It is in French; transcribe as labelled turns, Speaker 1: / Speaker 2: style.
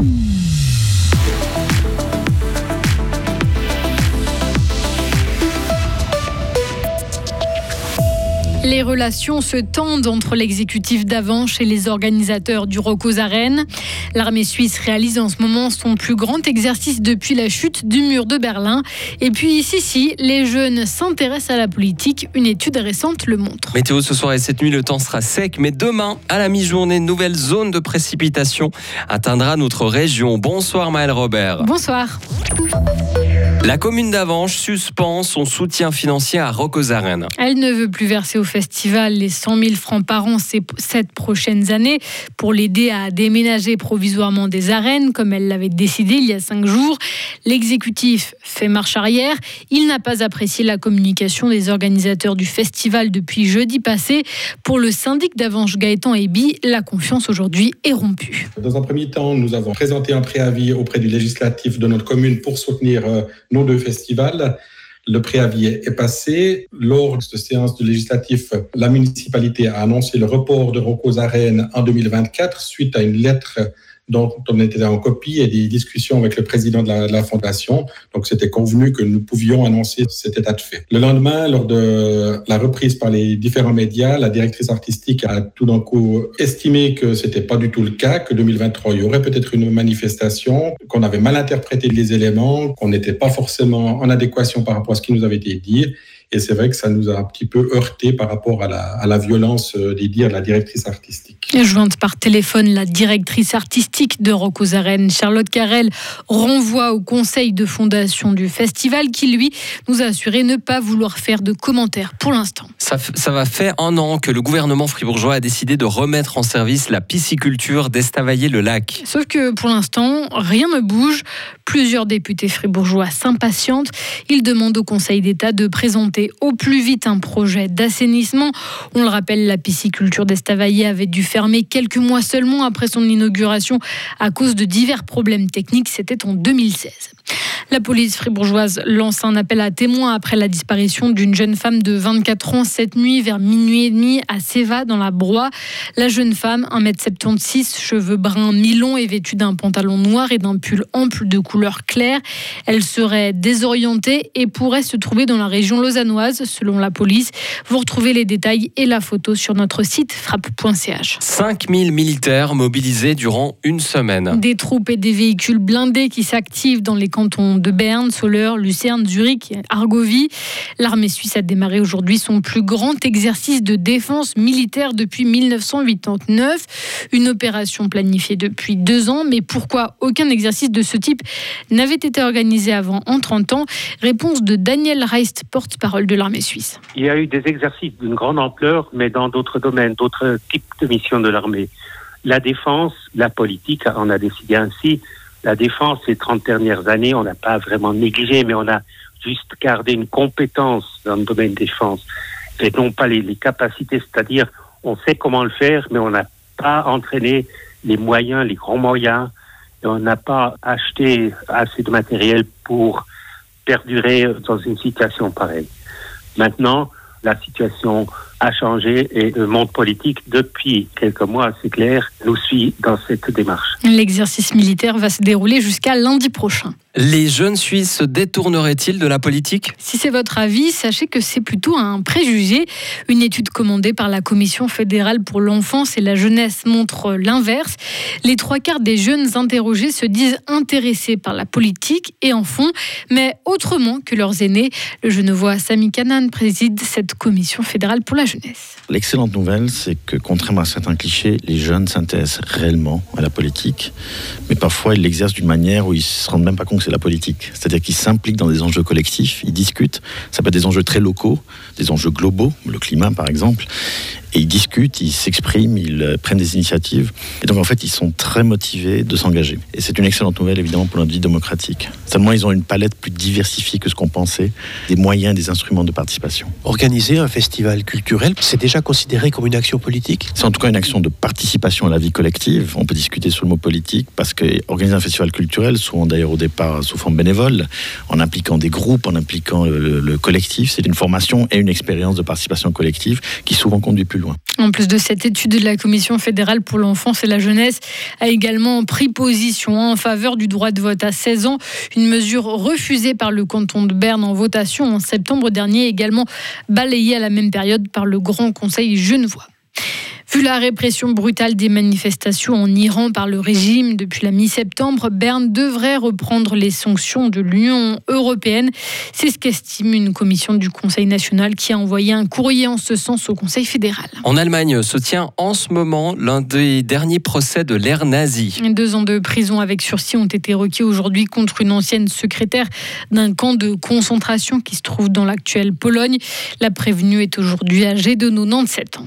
Speaker 1: Mm-hmm. Les relations se tendent entre l'exécutif d'Avanche et les organisateurs du Rock aux arènes. L'armée suisse réalise en ce moment son plus grand exercice depuis la chute du mur de Berlin. Et puis ici, si, les jeunes s'intéressent à la politique. Une étude récente le montre.
Speaker 2: Météo ce soir et cette nuit, le temps sera sec, mais demain, à la mi-journée, nouvelle zone de précipitation atteindra notre région. Bonsoir Maël Robert.
Speaker 1: Bonsoir.
Speaker 2: La commune d'Avanche suspend son soutien financier à Rock aux Arènes.
Speaker 1: Elle ne veut plus verser au festival les 100 000 francs par an ces sept prochaines années pour l'aider à déménager provisoirement des arènes, comme elle l'avait décidé il y a cinq jours. L'exécutif fait marche arrière. Il n'a pas apprécié la communication des organisateurs du festival depuis jeudi passé. Pour le syndic d'Avanche Gaëtan Ebi, la confiance aujourd'hui est rompue.
Speaker 3: Dans un premier temps, nous avons présenté un préavis auprès du législatif de notre commune pour soutenir euh, nos deux festivals. Le préavis est passé. Lors de séance du législatif, la municipalité a annoncé le report de Rocos Arènes en 2024 suite à une lettre dont on était en copie et des discussions avec le président de la, fondation. Donc, c'était convenu que nous pouvions annoncer cet état de fait. Le lendemain, lors de la reprise par les différents médias, la directrice artistique a tout d'un coup estimé que c'était pas du tout le cas, que 2023, il y aurait peut-être une manifestation, qu'on avait mal interprété les éléments, qu'on n'était pas forcément en adéquation par rapport à ce qui nous avait été dit. Et c'est vrai que ça nous a un petit peu heurté par rapport à la, à la violence euh, des dires de la directrice artistique.
Speaker 1: Jointe par téléphone, la directrice artistique de Arènes, Charlotte Carrel, renvoie au conseil de fondation du festival qui, lui, nous a assuré ne pas vouloir faire de commentaires pour l'instant.
Speaker 2: Ça, ça, va faire un an que le gouvernement fribourgeois a décidé de remettre en service la pisciculture d'Estavayer-le-Lac.
Speaker 1: Sauf que pour l'instant, rien ne bouge. Plusieurs députés fribourgeois s'impatientent. Ils demandent au Conseil d'État de présenter au plus vite un projet d'assainissement. On le rappelle, la pisciculture d'Estavayer avait dû fermer quelques mois seulement après son inauguration à cause de divers problèmes techniques. C'était en 2016. La police fribourgeoise lance un appel à témoins après la disparition d'une jeune femme de 24 ans cette nuit vers minuit et demi à Seva dans la Broye. La jeune femme, 1m76, cheveux bruns mi-longs et vêtue d'un pantalon noir et d'un pull ample de couleur claire. Elle serait désorientée et pourrait se trouver dans la région lausannoise selon la police. Vous retrouvez les détails et la photo sur notre site frappe.ch.
Speaker 2: 5000 militaires mobilisés durant une semaine.
Speaker 1: Des troupes et des véhicules blindés qui s'activent dans les cantons de Berne, Soleure, Lucerne, Zurich, Argovie. L'armée suisse a démarré aujourd'hui son plus grand exercice de défense militaire depuis 1989. Une opération planifiée depuis deux ans, mais pourquoi aucun exercice de ce type n'avait été organisé avant en 30 ans? Réponse de Daniel Reist, porte-parole de l'armée suisse.
Speaker 4: Il y a eu des exercices d'une grande ampleur, mais dans d'autres domaines, d'autres types de missions de l'armée. La défense, la politique, on a décidé ainsi, la défense ces 30 dernières années, on n'a pas vraiment négligé, mais on a juste gardé une compétence dans le domaine défense et non pas les, capacités, c'est-à-dire on sait comment le faire, mais on n'a pas entraîné les moyens, les grands moyens, et on n'a pas acheté assez de matériel pour perdurer dans une situation pareille. Maintenant, la situation a changé et le monde politique, depuis quelques mois, c'est clair, nous suit dans cette démarche.
Speaker 1: L'exercice militaire va se dérouler jusqu'à lundi prochain.
Speaker 2: Les jeunes Suisses se détourneraient-ils de la politique?
Speaker 1: Si c'est votre avis, sachez que c'est plutôt un préjugé. Une étude commandée par la Commission fédérale pour l'enfance et la jeunesse montre l'inverse. Les trois quarts des jeunes interrogés se disent intéressés par la politique et en font, mais autrement que leurs aînés. Le genevois Sami Kanan préside cette Commission fédérale pour la
Speaker 5: L'excellente nouvelle, c'est que contrairement à certains clichés, les jeunes s'intéressent réellement à la politique, mais parfois ils l'exercent d'une manière où ils ne se rendent même pas compte que c'est la politique. C'est-à-dire qu'ils s'impliquent dans des enjeux collectifs, ils discutent, ça peut être des enjeux très locaux, des enjeux globaux, le climat par exemple, et ils discutent, ils s'expriment, ils euh, prennent des initiatives. Et donc en fait, ils sont très motivés de s'engager. Et c'est une excellente nouvelle évidemment pour notre vie démocratique. Seulement, ils ont une palette plus diversifiée que ce qu'on pensait, des moyens, des instruments de participation.
Speaker 6: Organiser un festival culturel, c'est déjà considéré comme une action politique?
Speaker 5: C'est en tout cas une action de participation à la vie collective. On peut discuter sur le mot politique parce que organiser un festival culturel, souvent d'ailleurs au départ sous forme bénévole, en impliquant des groupes, en impliquant le, le collectif, c'est une formation et une expérience de participation collective qui souvent conduit plus
Speaker 1: En plus de cette étude, la Commission fédérale pour l'enfance et la jeunesse a également pris position en faveur du droit de vote à 16 ans, une mesure refusée par le canton de Berne en votation en septembre dernier, également balayée à la même période par le Grand Conseil genevois. Vu la répression brutale des manifestations en Iran par le régime depuis la mi-septembre, Berne devrait reprendre les sanctions de l'Union européenne. C'est ce qu'estime une commission du Conseil national qui a envoyé un courrier en ce sens au Conseil fédéral.
Speaker 2: En Allemagne se tient en ce moment l'un des derniers procès de l'ère nazie.
Speaker 1: Deux ans de prison avec sursis ont été requis aujourd'hui contre une ancienne secrétaire d'un camp de concentration qui se trouve dans l'actuelle Pologne. La prévenue est aujourd'hui âgée de 97 ans.